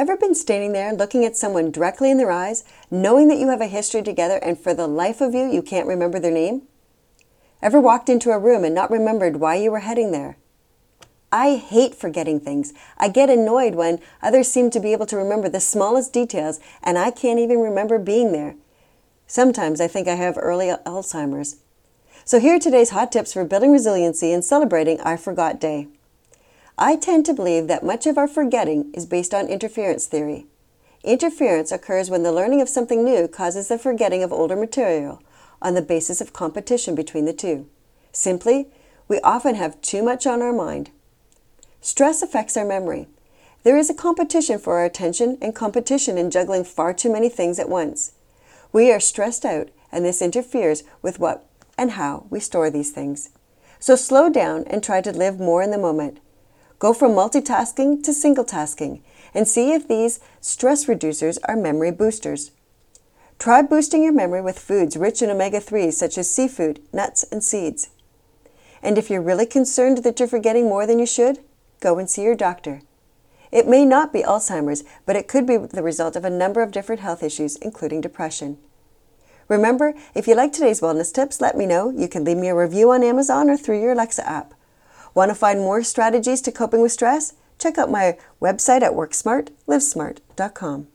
Ever been standing there looking at someone directly in their eyes, knowing that you have a history together and for the life of you, you can't remember their name? Ever walked into a room and not remembered why you were heading there? I hate forgetting things. I get annoyed when others seem to be able to remember the smallest details and I can't even remember being there. Sometimes I think I have early Alzheimer's. So here are today's hot tips for building resiliency and celebrating I Forgot Day. I tend to believe that much of our forgetting is based on interference theory. Interference occurs when the learning of something new causes the forgetting of older material on the basis of competition between the two. Simply, we often have too much on our mind. Stress affects our memory. There is a competition for our attention and competition in juggling far too many things at once. We are stressed out, and this interferes with what and how we store these things. So slow down and try to live more in the moment. Go from multitasking to single tasking and see if these stress reducers are memory boosters. Try boosting your memory with foods rich in omega 3s such as seafood, nuts, and seeds. And if you're really concerned that you're forgetting more than you should, go and see your doctor. It may not be Alzheimer's, but it could be the result of a number of different health issues, including depression. Remember, if you like today's wellness tips, let me know. You can leave me a review on Amazon or through your Alexa app. Want to find more strategies to coping with stress? Check out my website at worksmartlivesmart.com.